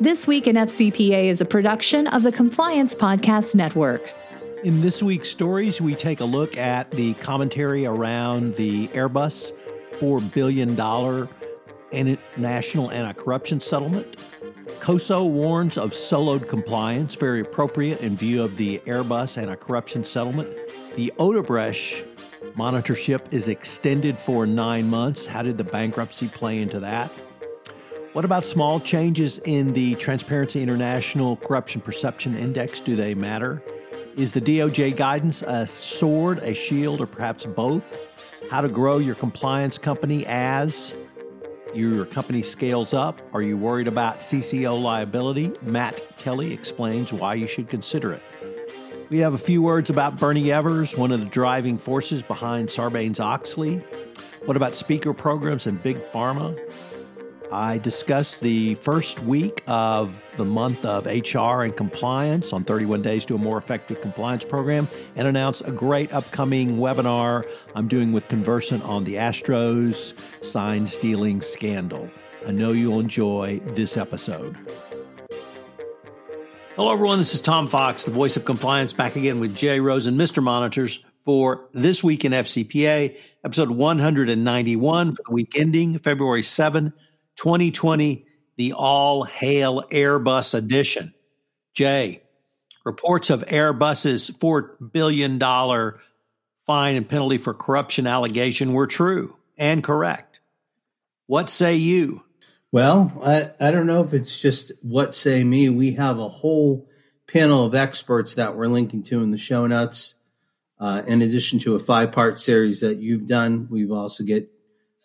This Week in FCPA is a production of the Compliance Podcast Network. In this week's stories, we take a look at the commentary around the Airbus $4 billion national anti corruption settlement. COSO warns of soloed compliance, very appropriate in view of the Airbus anti corruption settlement. The Odebrecht monitorship is extended for nine months. How did the bankruptcy play into that? What about small changes in the Transparency International Corruption Perception Index? Do they matter? Is the DOJ guidance a sword, a shield, or perhaps both? How to grow your compliance company as your company scales up? Are you worried about CCO liability? Matt Kelly explains why you should consider it. We have a few words about Bernie Evers, one of the driving forces behind Sarbanes Oxley. What about speaker programs and big pharma? I discussed the first week of the month of HR and compliance on 31 Days to a More Effective Compliance Program and announce a great upcoming webinar I'm doing with Conversant on the Astros sign stealing scandal. I know you'll enjoy this episode. Hello, everyone. This is Tom Fox, the voice of compliance, back again with Jay Rosen, Mr. Monitors, for This Week in FCPA, episode 191 for the week ending February 7, 2020, the all hail Airbus edition. Jay, reports of Airbus's $4 billion fine and penalty for corruption allegation were true and correct. What say you? Well, I, I don't know if it's just what say me. We have a whole panel of experts that we're linking to in the show notes. Uh, in addition to a five part series that you've done, we've also get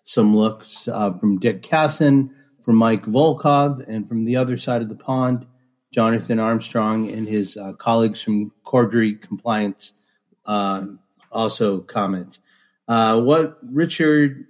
some looks uh, from Dick Cassin, from Mike Volkov, and from the other side of the pond, Jonathan Armstrong and his uh, colleagues from Cordery Compliance uh, also comment. Uh, what Richard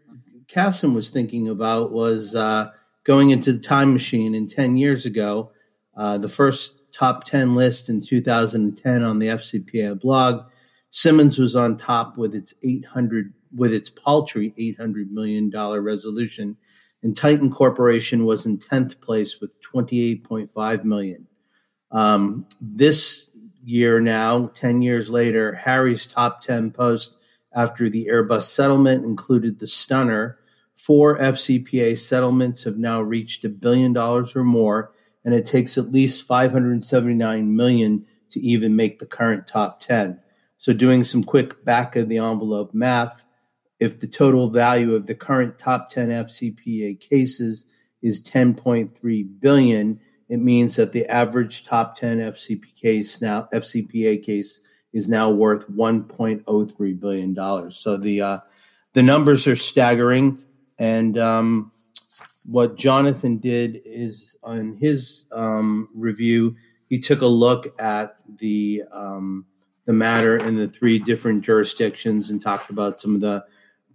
Cassin was thinking about was uh, going into the time machine and 10 years ago, uh, the first top 10 list in 2010 on the FCPA blog. Siemens was on top with its 800 with its paltry $800 million resolution, and Titan Corporation was in 10th place with 28.5 million. Um, this year now, 10 years later, Harry's top 10 post after the Airbus settlement included the stunner. Four FCPA settlements have now reached a billion dollars or more, and it takes at least 579 million to even make the current top 10. So, doing some quick back of the envelope math, if the total value of the current top 10 FCPA cases is 10.3 billion, it means that the average top 10 FCP case now FCPA case is now worth 1.03 billion dollars. So the uh, the numbers are staggering, and um, what Jonathan did is on his um, review, he took a look at the um, the matter in the three different jurisdictions and talked about some of the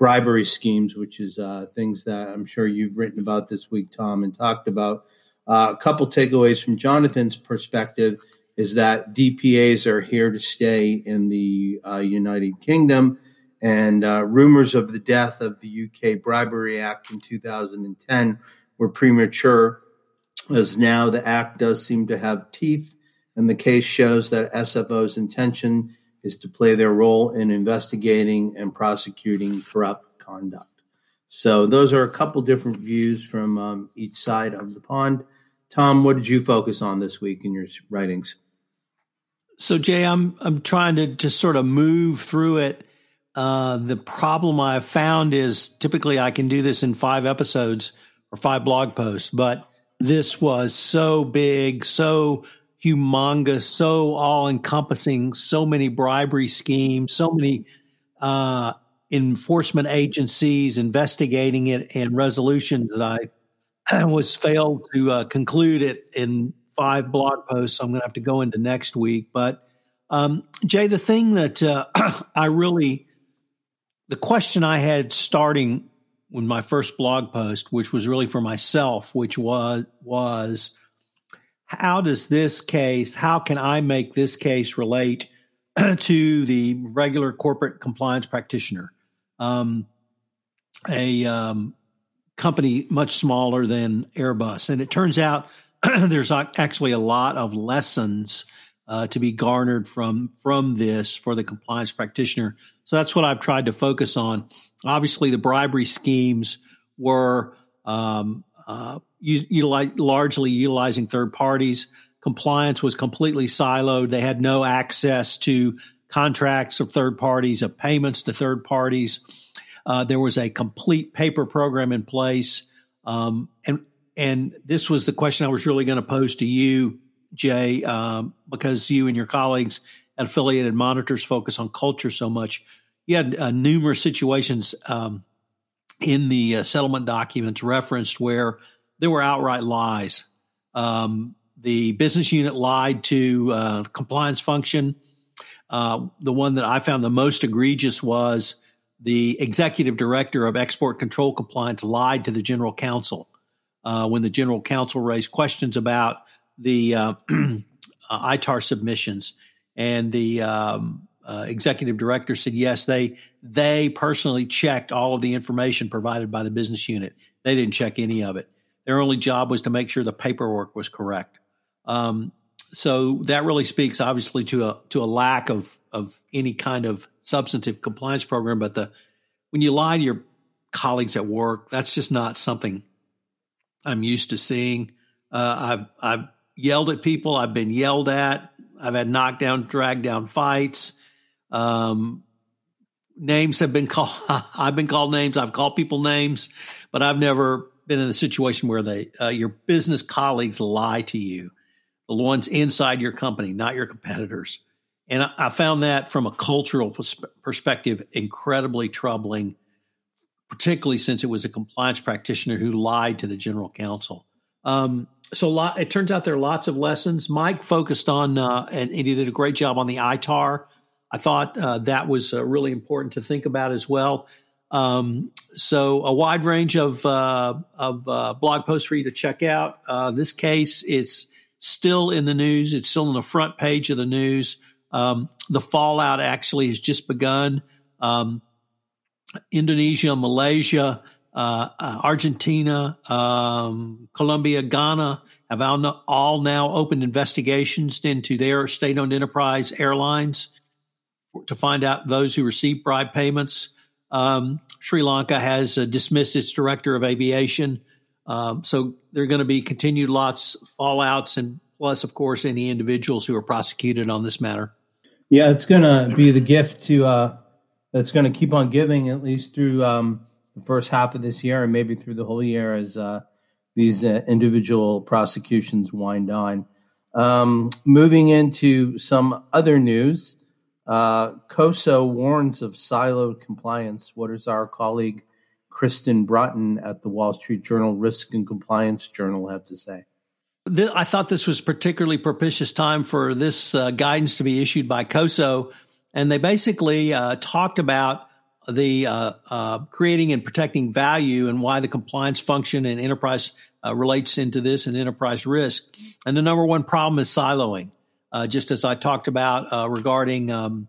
bribery schemes, which is uh, things that I'm sure you've written about this week, Tom, and talked about. Uh, a couple takeaways from Jonathan's perspective is that DPAs are here to stay in the uh, United Kingdom, and uh, rumors of the death of the UK Bribery Act in 2010 were premature, as now the act does seem to have teeth, and the case shows that SFO's intention is to play their role in investigating and prosecuting corrupt conduct. So those are a couple different views from um, each side of the pond. Tom, what did you focus on this week in your writings? So Jay, I'm I'm trying to just sort of move through it. Uh, the problem I've found is typically I can do this in five episodes or five blog posts, but this was so big, so humongous, so all encompassing, so many bribery schemes, so many uh, enforcement agencies investigating it and resolutions that I was failed to uh, conclude it in five blog posts. So I'm going to have to go into next week. But um, Jay, the thing that uh, I really, the question I had starting when my first blog post, which was really for myself, which was was how does this case, how can I make this case relate to the regular corporate compliance practitioner? Um, a um, company much smaller than Airbus. And it turns out there's actually a lot of lessons uh, to be garnered from from this for the compliance practitioner. So that's what I've tried to focus on. Obviously, the bribery schemes were um, utilize, largely utilizing third parties. Compliance was completely siloed. They had no access to contracts of third parties, of payments to third parties. Uh, there was a complete paper program in place, um, and and this was the question I was really going to pose to you, Jay, um, because you and your colleagues at affiliated monitors focus on culture so much. You had uh, numerous situations um, in the uh, settlement documents referenced where there were outright lies. Um, the business unit lied to uh, compliance function. Uh, the one that I found the most egregious was the executive director of export control compliance lied to the general counsel uh, when the general counsel raised questions about the uh, uh ITAR submissions, and the um, uh, executive director said yes, they they personally checked all of the information provided by the business unit. They didn't check any of it. Their only job was to make sure the paperwork was correct. Um, so that really speaks, obviously, to a to a lack of of any kind of substantive compliance program. But the when you lie to your colleagues at work, that's just not something I'm used to seeing. Uh, I've I've yelled at people. I've been yelled at. I've had knockdown, drag down fights. Um, names have been called. I've been called names. I've called people names, but I've never been in a situation where they uh, your business colleagues lie to you the ones inside your company, not your competitors. And I, I found that from a cultural pers- perspective incredibly troubling, particularly since it was a compliance practitioner who lied to the general counsel. Um, so lot, it turns out there are lots of lessons. Mike focused on, uh, and, and, he did a great job on the ITAR. I thought uh, that was uh, really important to think about as well. Um, so a wide range of uh, of uh, blog posts for you to check out. Uh, this case is still in the news. It's still on the front page of the news. Um, the fallout actually has just begun. Um, Indonesia, Malaysia, uh, Argentina, um, Colombia, Ghana have all, now opened investigations into their state owned enterprise airlines to find out those who received bribe payments. Um, Sri Lanka has uh, dismissed its director of aviation. Um, so there are going to be continued lots fallouts, and plus, of course, any individuals who are prosecuted on this matter. Yeah, it's going to be the gift to uh, that's going to keep on giving at least through um, the first half of this year, and maybe through the whole year as uh, these uh, individual prosecutions wind on. Um, moving into some other news, uh, COSO warns of siloed compliance. What does our colleague Kristen Broughton at the Wall Street Journal Risk and Compliance Journal have to say. I thought this was particularly propitious time for this uh, guidance to be issued by COSO, and they basically uh, talked about the uh, uh creating and protecting value and why the compliance function and enterprise uh, relates into this and enterprise risk. And the number one problem is siloing, uh, just as I talked about regarding um,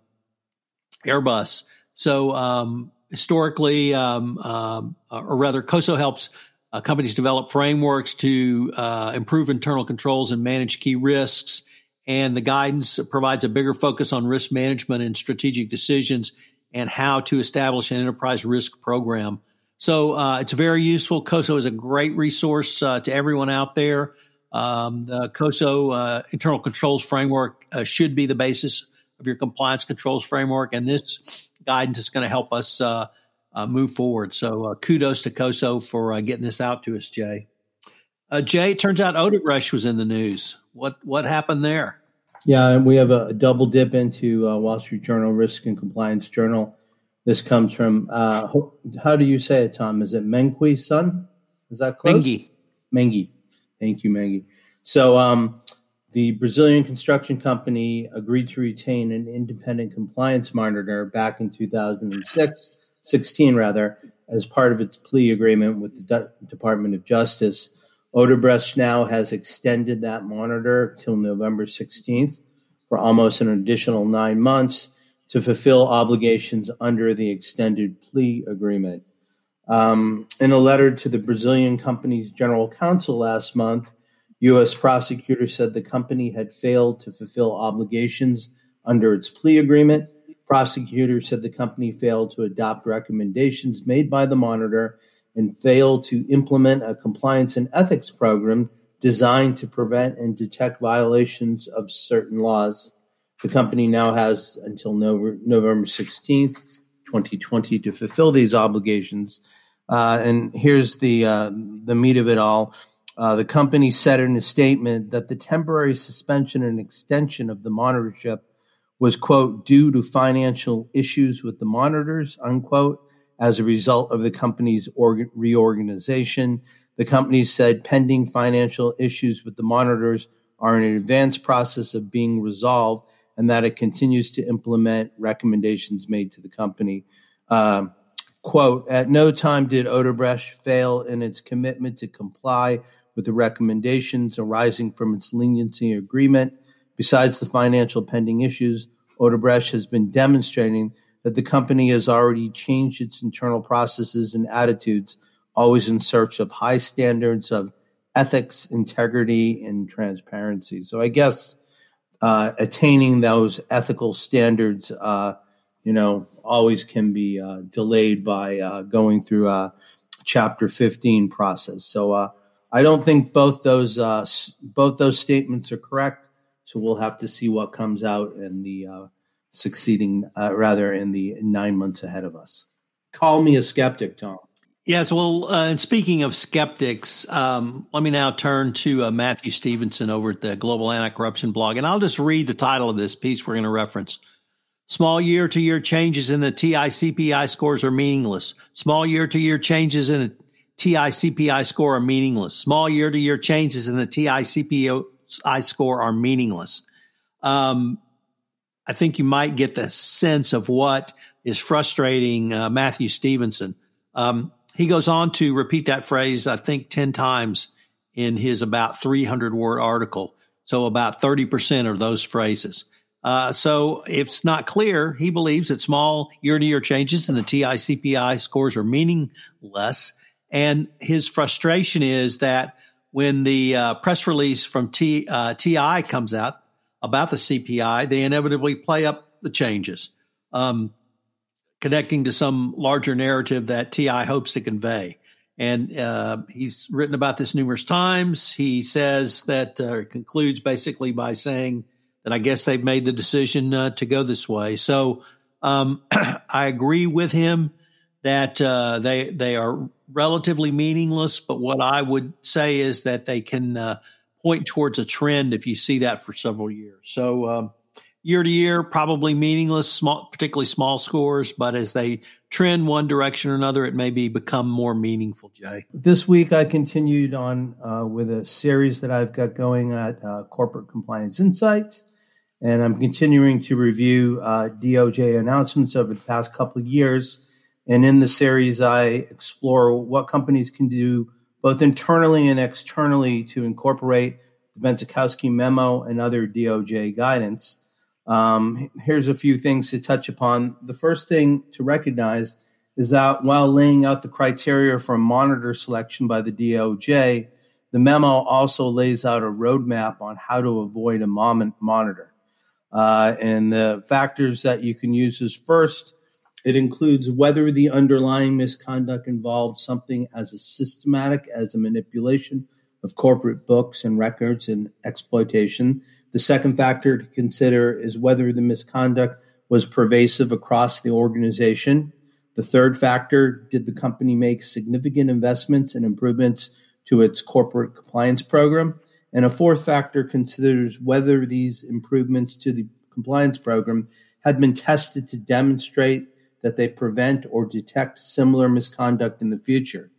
Airbus. So um, historically, um, uh, or rather, COSO helps uh, companies develop frameworks to uh, improve internal controls and manage key risks. And the guidance provides a bigger focus on risk management and strategic decisions and how to establish an enterprise risk program. So uh, it's very useful. COSO is a great resource uh, to everyone out there. Um, the COSO uh, internal controls framework should be the basis of your compliance controls framework. And this guidance is going to help us uh, uh, move forward. So uh, kudos to COSO for uh, getting this out to us, Jay. Uh, Jay, it turns out Odebrecht was in the news. What what happened there? Yeah, we have a, double dip into uh, Wall Street Journal Risk and Compliance Journal. This comes from how do you say it, Tom? Is it Mengqi Sun? Is that close? Mengi. Mengi. Thank you, Maggie. So um, the Brazilian construction company agreed to retain an independent compliance monitor back in 2006, 16 rather, as part of its plea agreement with the D- Department of Justice. Odebrecht now has extended that monitor till November 16th for almost an additional nine months to fulfill obligations under the extended plea agreement. Um, in a letter to the Brazilian company's general counsel last month, U.S. prosecutors said the company had failed to fulfill obligations under its plea agreement. Prosecutors said the company failed to adopt recommendations made by the monitor and failed to implement a compliance and ethics program designed to prevent and detect violations of certain laws. The company now has until November 16th, 2020 to fulfill these obligations. Uh, and here's the, uh, the meat of it all. Uh, the company said in a statement that the temporary suspension and extension of the monitorship was, quote, due to financial issues with the monitors, unquote, as a result of the company's org- reorganization. The company said pending financial issues with the monitors are in an advanced process of being resolved and that it continues to implement recommendations made to the company. Uh, quote, at no time did Odebrecht fail in its commitment to comply with the recommendations arising from its leniency agreement. Besides the financial pending issues, Odebrecht has been demonstrating that the company has already changed its internal processes and attitudes, always in search of high standards of ethics, integrity, and transparency. So I guess uh, attaining those ethical standards, uh, you know, always can be uh, delayed by uh, going through a Chapter 15 process. So uh, I don't think both those uh, both those statements are correct. So we'll have to see what comes out in the uh, succeeding, uh, rather, in the nine months ahead of us. Call me a skeptic, Tom. Yes, well, uh, speaking of skeptics, um, let me now turn to uh, Matthew Stephenson over at the Global Anti Corruption blog, and I'll just read the title of this piece we're going to reference. Small year to year changes in the TI CPI scores are meaningless. Small year to year changes in the TI CPI score are meaningless. Small year to year changes in the TI CPI score are meaningless. Um, I think you might get the sense of what is frustrating uh, Matthew Stephenson. Um, he goes on to repeat that phrase, I think, 10 times in his about 300 word article. So about 30% of those phrases. Uh, so if it's not clear, he believes that small year to year changes in the TI CPI scores are meaningless and his frustration is that when the uh, press release from T, uh, TI comes out about the CPI, they inevitably play up the changes, um, connecting to some larger narrative that TI hopes to convey. And uh, he's written about this numerous times. He says that, uh, concludes basically by saying that I guess they've made the decision uh, to go this way. So um, I agree with him that uh, they they are relatively meaningless. But what I would say is that they can uh, point towards a trend if you see that for several years. So um, year to year, probably meaningless, small, particularly small scores. But as they trend one direction or another, it may be become more meaningful. Jay, this week I continued on uh, with a series that I've got going at uh, Corporate Compliance Insights. And I'm continuing to review uh, DOJ announcements over the past couple of years and in the series, I explore what companies can do both internally and externally to incorporate the Benczkowski memo and other DOJ guidance. Um, here's a few things to touch upon. The first thing to recognize is that while laying out the criteria for monitor selection by the DOJ, the memo also lays out a roadmap on how to avoid a monitor. Uh, and the factors that you can use is first, it includes whether the underlying misconduct involved something as systematic as a manipulation of corporate books and records and exploitation. The second factor to consider is whether the misconduct was pervasive across the organization. The third factor did the company make significant investments and improvements to its corporate compliance program? And a fourth factor considers whether these improvements to the compliance program had been tested to demonstrate that they prevent or detect similar misconduct in the future.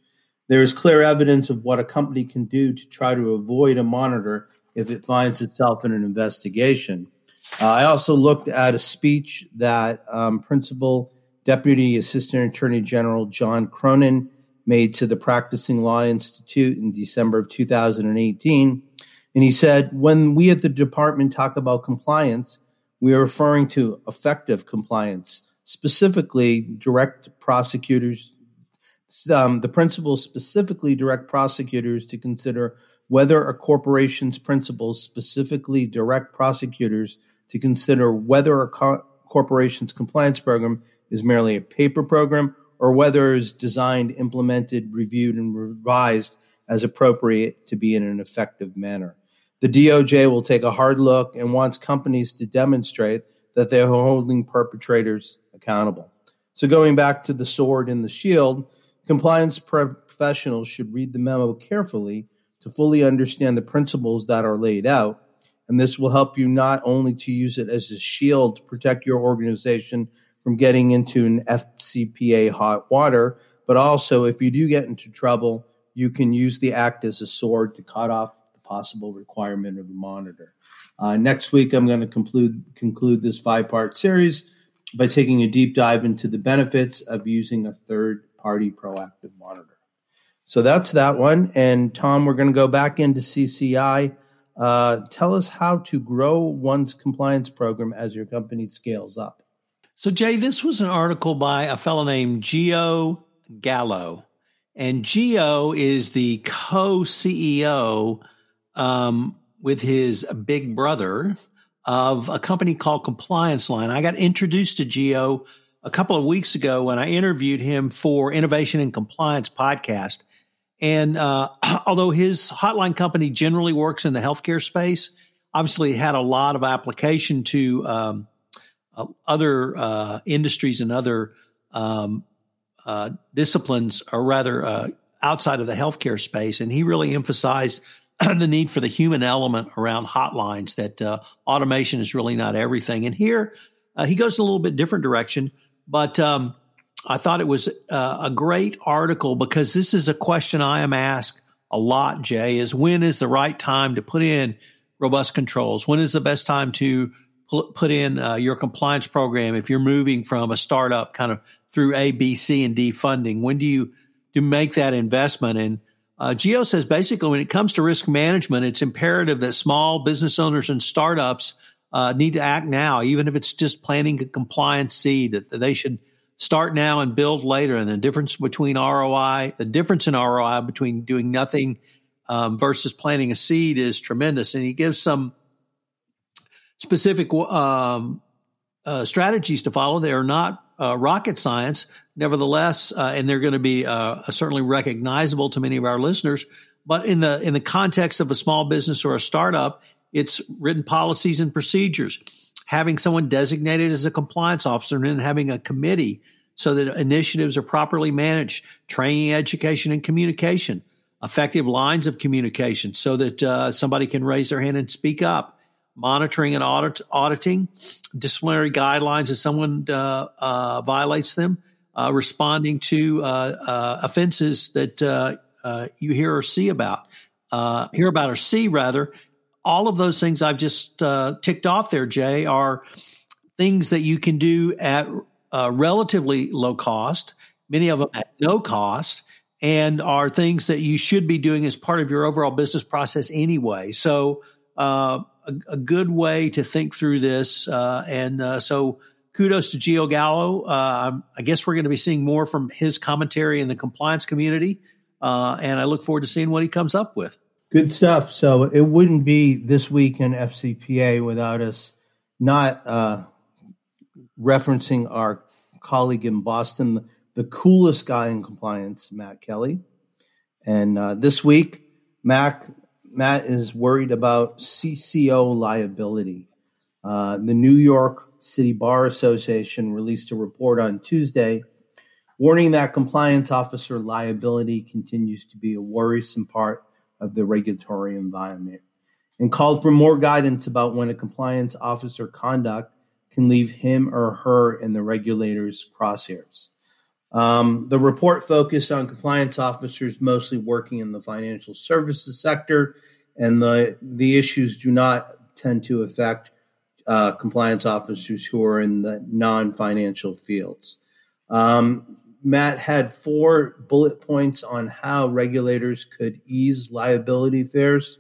There is clear evidence of what a company can do to try to avoid a monitor if it finds itself in an investigation. Uh, I also looked at a speech that um, Principal Deputy Assistant Attorney General John Cronan made to the Practicing Law Institute in December of 2018. And he said, When we at the department talk about compliance, we are referring to effective compliance, specifically direct prosecutors. Um, the principles specifically direct prosecutors to consider whether a corporation's principles specifically direct prosecutors to consider whether a co- corporation's compliance program is merely a paper program or whether it is designed, implemented, reviewed, and revised as appropriate to be in an effective manner. The DOJ will take a hard look and wants companies to demonstrate that they are holding perpetrators accountable. So, going back to the sword and the shield, compliance professionals should read the memo carefully to fully understand the principles that are laid out. And this will help you not only to use it as a shield to protect your organization from getting into an FCPA hot water, but also if you do get into trouble, you can use the act as a sword to cut off possible requirement of a monitor. Uh, next week, I'm going to conclude conclude this five part series by taking a deep dive into the benefits of using a third party proactive monitor. So that's that one. And Tom, we're going to go back into CCI. Uh, tell us how to grow one's compliance program as your company scales up. So, Jay, this was an article by a fellow named Gio Gallo. And Gio is the co CEO um, with his big brother of a company called Compliance Line. I got introduced to Gio a couple of weeks ago when I interviewed him for Innovation and Compliance podcast. And uh, although his hotline company generally works in the healthcare space, obviously had a lot of application to um, uh, other uh, industries and other um, uh, disciplines, or rather uh, outside of the healthcare space. And he really emphasized the need for the human element around hotlines, that uh, automation is really not everything. And here uh, he goes a little bit different direction, but um, I thought it was a great article because this is a question I am asked a lot, Jay, is when is the right time to put in robust controls? When is the best time to put in uh, your compliance program if you're moving from a startup kind of through A, B, C, and D funding? When do you do make that investment? And uh, Gio says basically when it comes to risk management, it's imperative that small business owners and startups uh, need to act now, even if it's just planting a compliance seed. That they should start now and build later. And the difference between ROI, the difference in ROI between doing nothing um, versus planting a seed is tremendous. And he gives some specific um, uh, strategies to follow. They are not uh, rocket science, nevertheless, uh, and they're going to be uh, certainly recognizable to many of our listeners. But in the in the context of a small business or a startup, it's written policies and procedures. Having someone designated as a compliance officer and then having a committee so that initiatives are properly managed, training, education, and communication, effective lines of communication so that uh, somebody can raise their hand and speak up monitoring and audit, auditing, disciplinary guidelines if someone uh, uh, violates them, uh, responding to uh, uh, offenses that you hear or see about, hear about or see rather. All of those things I've just ticked off there, Jay, are things that you can do at relatively low cost. Many of them at no cost, and are things that you should be doing as part of your overall business process anyway. So, uh, a, a, good way to think through this. Uh, and uh, so kudos to Gio Gallo. Uh, I guess we're going to be seeing more from his commentary in the compliance community. Uh, and I look forward to seeing what he comes up with. Good stuff. So it wouldn't be this week in FCPA without us not uh, referencing our colleague in Boston, the coolest guy in compliance, Matt Kelly. And uh, this week, Mac Matt is worried about CCO liability. Uh, the New York City Bar Association released a report on Tuesday warning that compliance officer liability continues to be a worrisome part of the regulatory environment and called for more guidance about when a compliance officer conduct can leave him or her in the regulator's crosshairs. Um, the report focused on compliance officers mostly working in the financial services sector and the the issues do not tend to affect uh, compliance officers who are in the non-financial fields. Um, Matt had four bullet points on how regulators could ease liability fears.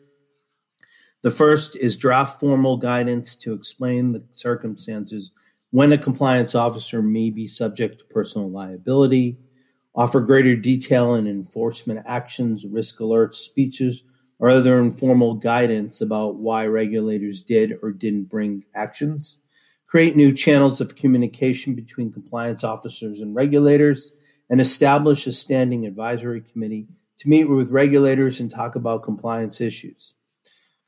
The first is draft formal guidance to explain the circumstances when a compliance officer may be subject to personal liability, offer greater detail in enforcement actions, risk alerts, speeches, or other informal guidance about why regulators did or didn't bring actions, create new channels of communication between compliance officers and regulators, and establish a standing advisory committee to meet with regulators and talk about compliance issues.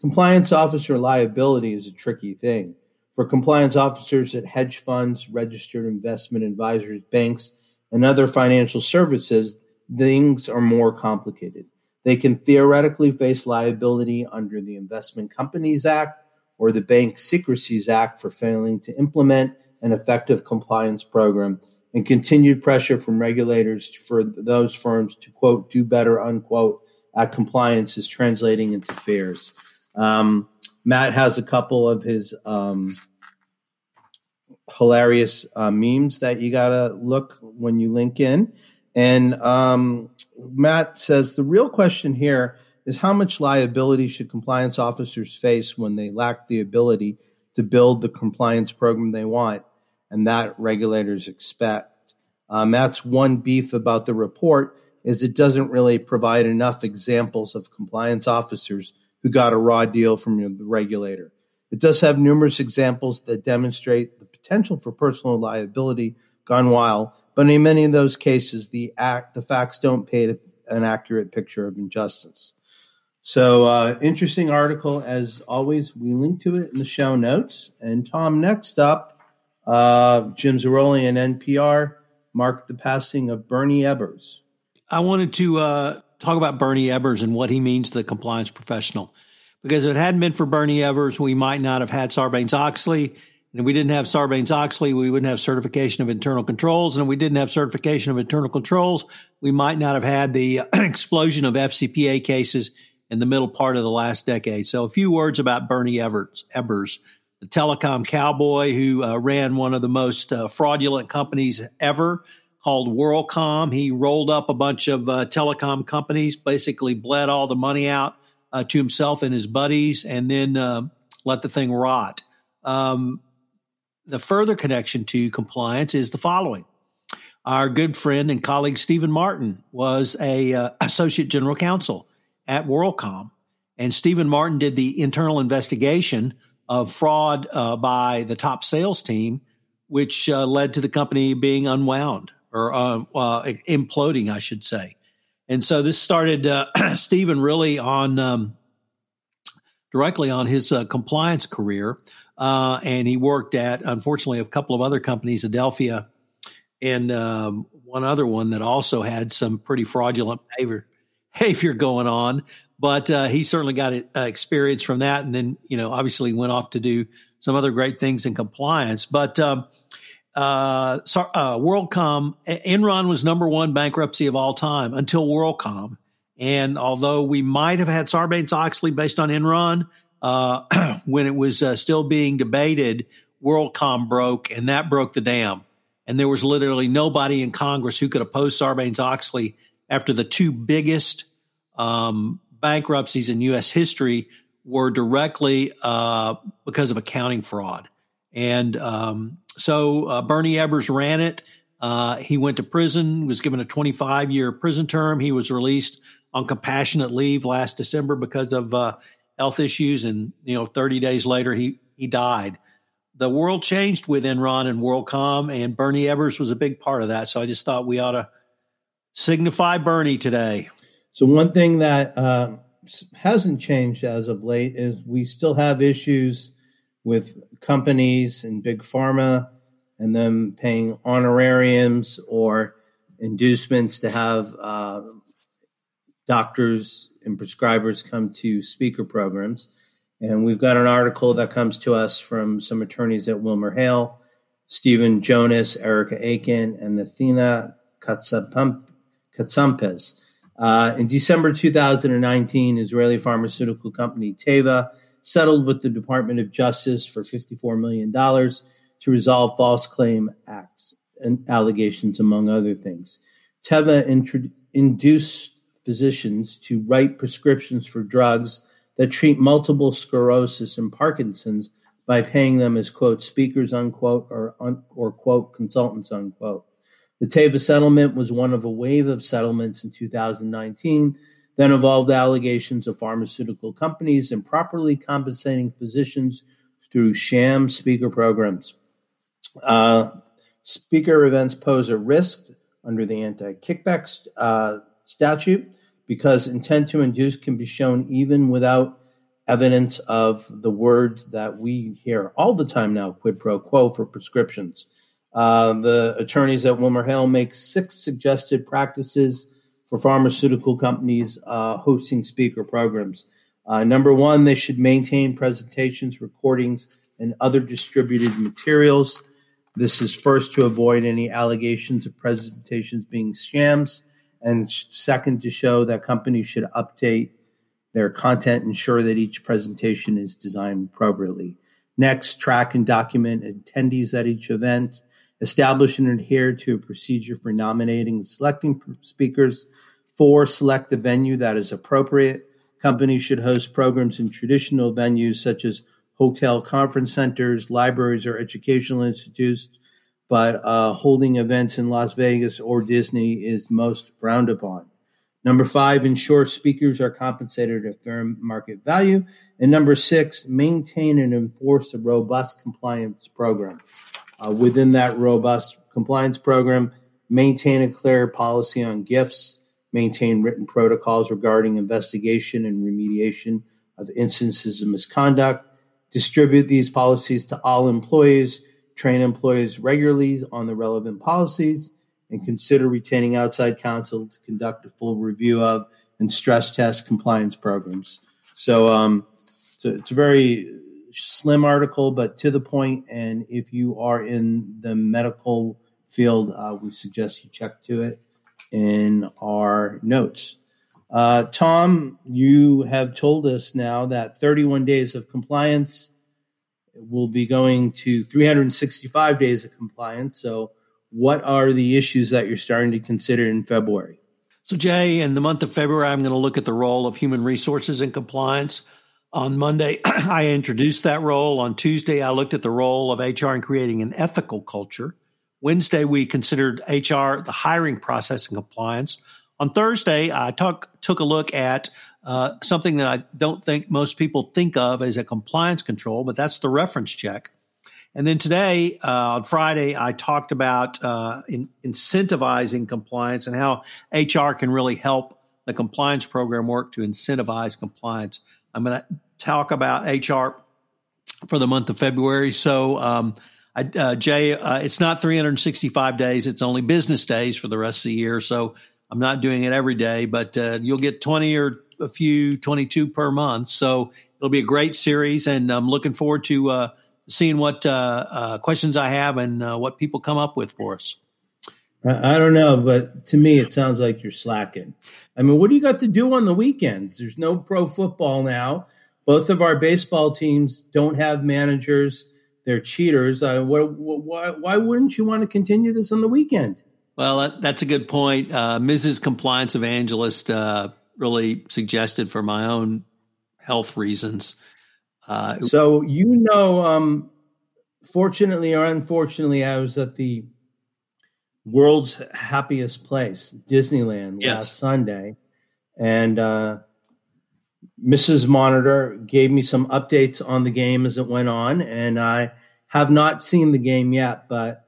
Compliance officer liability is a tricky thing. For compliance officers at hedge funds, registered investment advisors, banks, and other financial services, things are more complicated. They can theoretically face liability under the Investment Companies Act or the Bank Secrecies Act for failing to implement an effective compliance program and continued pressure from regulators for those firms to quote do better unquote at compliance is translating into fears. Um, Matt has a couple of his um, hilarious uh, memes that you gotta look when you link in, and um, Matt says the real question here is how much liability should compliance officers face when they lack the ability to build the compliance program they want and that regulators expect. Um, that's one beef about the report is it doesn't really provide enough examples of compliance officers who got a raw deal from the regulator. It does have numerous examples that demonstrate the potential for personal liability gone wild, but in many of those cases, the act, the facts don't paint an accurate picture of injustice. So, uh, interesting article as always. We link to it in the show notes. And Tom, next up, uh, Jim Zarroli and NPR marked the passing of Bernie Ebbers. I wanted to uh, talk about Bernie Ebbers and what he means to the compliance professional. Because if it hadn't been for Bernie Evers, we might not have had Sarbanes Oxley and if we didn't have Sarbanes Oxley, we wouldn't have certification of internal controls. And if we didn't have certification of internal controls, we might not have had the explosion of FCPA cases in the middle part of the last decade. So, a few words about Bernie Evers, Ebbers, the telecom cowboy who uh, ran one of the most uh, fraudulent companies ever called WorldCom. He rolled up a bunch of uh, telecom companies, basically bled all the money out uh, to himself and his buddies, and then uh, let the thing rot. Um, the further connection to compliance is the following. Our good friend and colleague Stephen Martin was a uh, associate general counsel at WorldCom, and Stephen Martin did the internal investigation of fraud uh, by the top sales team, which uh, led to the company being unwound or uh, uh, imploding, I should say. And so this started uh, Stephen really on um, directly on his compliance career. Uh, and he worked at, unfortunately, a couple of other companies, Adelphia and um, one other one that also had some pretty fraudulent behavior, behavior going on. But uh, he certainly got uh, experience from that. And then, you know, obviously went off to do some other great things in compliance. But um, uh, uh, WorldCom, Enron was number one bankruptcy of all time until WorldCom. And although we might have had Sarbanes Oxley based on Enron, uh, when it was uh, still being debated, WorldCom broke, and that broke the dam. And there was literally nobody in Congress who could oppose Sarbanes Oxley after the two biggest um, bankruptcies in U.S. history were directly uh, because of accounting fraud. And um, so uh, Bernie Ebbers ran it. Uh, he went to prison, was given a 25 year prison term. He was released on compassionate leave last December because of uh, health issues, and you know, 30 days later he he died. The world changed with Enron and WorldCom, and Bernie Ebbers was a big part of that. So I just thought we ought to signify Bernie today. So one thing that uh, hasn't changed as of late is we still have issues with companies and big pharma and them paying honorariums or inducements to have uh, doctors and prescribers come to speaker programs. And we've got an article that comes to us from some attorneys at Wilmer Hale, Stephen Jonas, Erica Aiken, and Athena Katsampes. Uh, in December 2019, Israeli pharmaceutical company Teva settled with the Department of Justice for $54 million to resolve false claim acts and allegations, among other things. Teva induced physicians to write prescriptions for drugs that treat multiple sclerosis and Parkinson's by paying them as quote speakers unquote or un, or quote consultants unquote. The Teva settlement was one of a wave of settlements in 2019 that involved allegations of pharmaceutical companies improperly compensating physicians through sham speaker programs. Uh, speaker events pose a risk under the anti kickback uh, statute because intent to induce can be shown even without evidence of the word that we hear all the time now quid pro quo for prescriptions. Uh, the attorneys at WilmerHale make six suggested practices for pharmaceutical companies uh, hosting speaker programs. Uh, number one, they should maintain presentations, recordings, and other distributed materials. This is first to avoid any allegations of presentations being shams, and second to show that companies should update their content, ensure that each presentation is designed appropriately. Next, track and document attendees at each event. Establish and adhere to a procedure for nominating and selecting speakers. Four, select the venue that is appropriate. Companies should host programs in traditional venues such as hotel conference centers, libraries, or educational institutes, but uh, holding events in Las Vegas or Disney is most frowned upon. Number five, ensure speakers are compensated at fair market value. And number six, maintain and enforce a robust compliance program. Uh, within that robust compliance program, maintain a clear policy on gifts, maintain written protocols regarding investigation and remediation of instances of misconduct, distribute these policies to all employees, train employees regularly on the relevant policies, and consider retaining outside counsel to conduct a full review of and stress test compliance programs. So um, it's, it's a very slim article, but to the point. And if you are in the medical field, uh, we suggest you check to it in our notes. Uh, Tom, you have told us now that 31 days of compliance will be going to 365 days of compliance. So, what are the issues that you're starting to consider in February? So, Jay, in the month of February, I'm going to look at the role of human resources in compliance. On Monday, I introduced that role. On Tuesday, I looked at the role of HR in creating an ethical culture. Wednesday, we considered HR, the hiring process and compliance. On Thursday, I talk, took a look at uh, something that I don't think most people think of as a compliance control, but that's the reference check. And then today, uh, on Friday, I talked about uh, in, incentivizing compliance and how HR can really help the compliance program work to incentivize compliance. I'm going to talk about HR for the month of February. So, um, I, uh, Jay, uh, it's not 365 days; it's only business days for the rest of the year. So I'm not doing it every day, but uh, you'll get 20 or a few, 22 per month. So it'll be a great series, and I'm looking forward to uh, seeing what uh, uh, questions I have and what people come up with for us. I don't know, but to me, it sounds like you're slacking. I mean, what do you got to do on the weekends? There's no pro football now. Both of our baseball teams don't have managers they're cheaters. Uh, what, why, why wouldn't you want to continue this on the weekend? Well, that's a good point. Uh, Mrs. Compliance Evangelist uh, really suggested for my own health reasons. Uh, so, you know, um, fortunately or unfortunately, I was at the world's happiest place, Disneyland, yes. last Sunday. And uh, Mrs. Monitor gave me some updates on the game as it went on, and I have not seen the game yet. But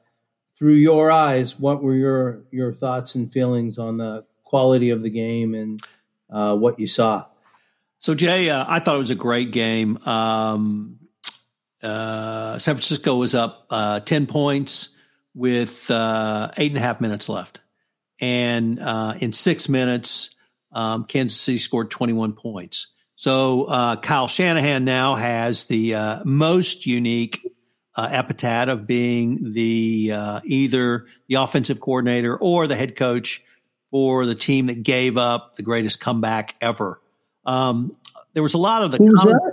through your eyes, what were your your thoughts and feelings on the quality of the game and uh, what you saw? So, Jay, uh, I thought it was a great game. Um, uh, San Francisco was up uh, ten points with uh, eight and a half minutes left, and uh, in six minutes, um, Kansas City scored twenty one points. So uh, Kyle Shanahan now has the uh, most unique uh, epithet of being the uh, either the offensive coordinator or the head coach for the team that gave up the greatest comeback ever. Um, there was a lot of the. Who's com- that?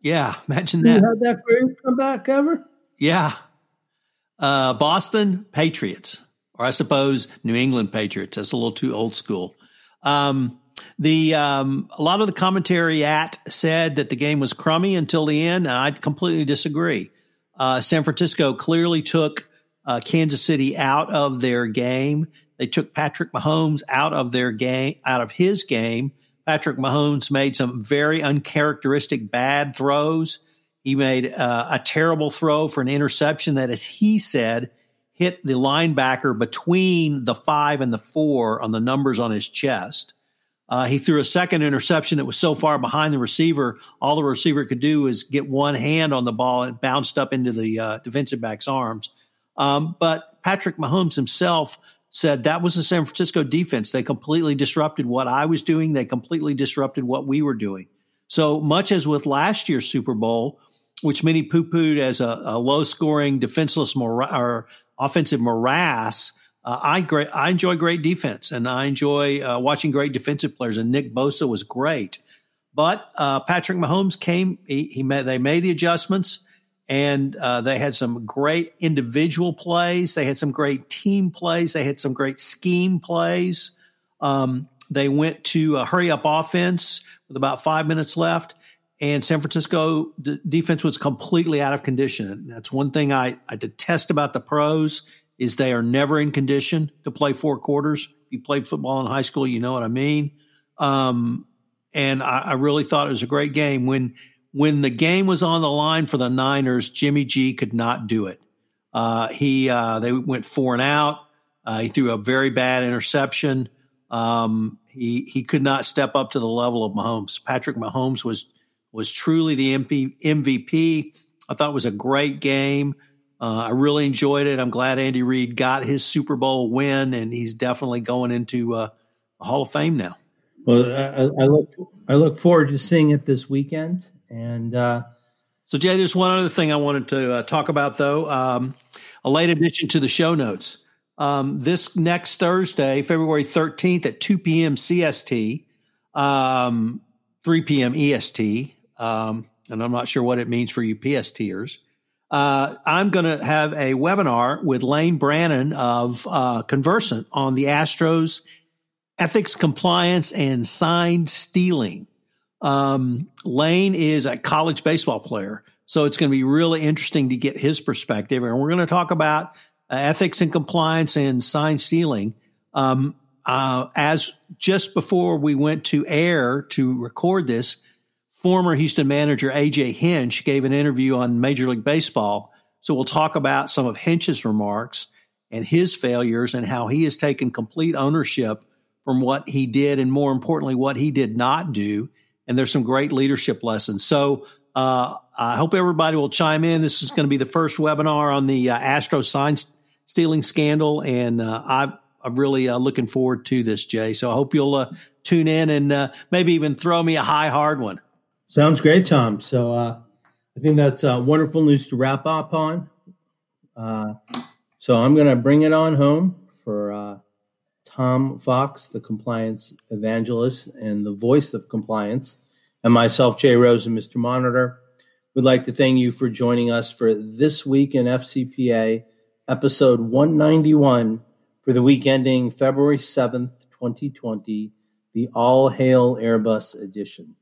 Yeah, imagine that. had that greatest comeback ever? Yeah, uh, Boston Patriots, or I suppose New England Patriots. That's a little too old school. Um, the um, a lot of the commentary at said that the game was crummy until the end, and I completely disagree. Uh, San Francisco clearly took uh, Kansas City out of their game. They took Patrick Mahomes out of their game, out of his game. Patrick Mahomes made some very uncharacteristic bad throws. He made uh, a terrible throw for an interception that, as he said, hit the linebacker between the five and the four on the numbers on his chest. Uh, he threw a second interception that was so far behind the receiver, all the receiver could do was get one hand on the ball and bounced up into the uh, defensive back's arms. Um, but Patrick Mahomes himself said that was the San Francisco defense. They completely disrupted what I was doing. They completely disrupted what we were doing. So much as with last year's Super Bowl, which many poo pooed as a, a low scoring, defenseless or offensive morass, uh, I great, I enjoy great defense and I enjoy uh, watching great defensive players. And Nick Bosa was great, but uh, Patrick Mahomes came. He, he made, they made the adjustments and uh, they had some great individual plays. They had some great team plays. They had some great scheme plays. Um, they went to a hurry up offense with about five minutes left, and San Francisco d- defense was completely out of condition. That's one thing I, I detest about the pros is they are never in condition to play four quarters. If you played football in high school, you know what I mean. Um, and I, I really thought it was a great game when when the game was on the line for the Niners, Jimmy G could not do it. Uh, he uh, they went four and out. Uh, he threw a very bad interception. Um, he he could not step up to the level of Mahomes. Patrick Mahomes was was truly the MP, MVP. I thought it was a great game. Uh, I really enjoyed it. I'm glad Andy Reid got his Super Bowl win, and he's definitely going into uh, the Hall of Fame now. Well, I, I, look I look forward to seeing it this weekend, and uh, so, Jay, there's one other thing I wanted to uh, talk about, though. Um, a late addition to the show notes. Um, this next Thursday, February 13th at 2 p.m. CST, um, 3 p.m. EST, um, and I'm not sure what it means for you PSTers. Uh, I'm going to have a webinar with Lane Brannon of uh, Conversant on the Astros ethics, compliance, and sign stealing. Um, Lane is a college baseball player, so it's going to be really interesting to get his perspective. And we're going to talk about uh, ethics and compliance and sign stealing. Um, uh, as just before we went to air to record this, former Houston manager AJ Hinch gave an interview on Major League Baseball. So we'll talk about some of Hinch's remarks and his failures and how he has taken complete ownership from what he did and more importantly what he did not do and there's some great leadership lessons. So uh, I hope everybody will chime in. This is going to be the first webinar on the uh, Astro sign stealing scandal, and uh, I, I'm really uh, looking forward to this, Jay. So I hope you'll uh, tune in and uh, maybe even throw me a high hard one. Sounds great, Tom. So uh, I think that's wonderful news to wrap up on. Uh, so I'm going to bring it on home for uh, Tom Fox, the compliance evangelist and the voice of compliance, and myself, Jay Rosen, Mr. Monitor. We'd like to thank you for joining us for This Week in FCPA, episode 191 for the week ending February 7th, 2020, the All Hail Airbus edition.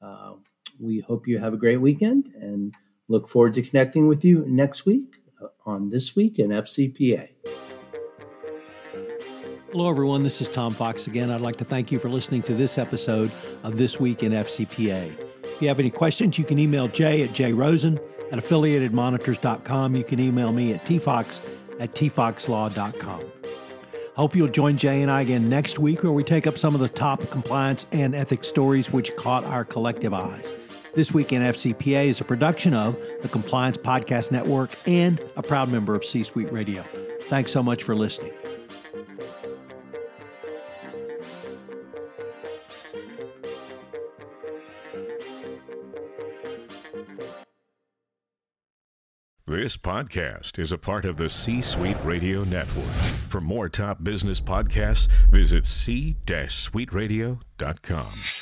Uh, we hope you have a great weekend and look forward to connecting with you next week uh, on This Week in FCPA. Hello, everyone. This is Tom Fox again. I'd like to thank you for listening to this episode of This Week in FCPA. If you have any questions, you can email Jay at jrosen at affiliatedmonitors.com. You can email me at tfox at tfoxlaw.com. I hope you'll join Jay and I again next week where we take up some of the top compliance and ethics stories which caught our collective eyes. This Week in FCPA is a production of the Compliance Podcast Network and a proud member of C Suite Radio. Thanks so much for listening. This podcast is a part of the C Suite Radio Network. For more top business podcasts, visit c-suiteradio.com.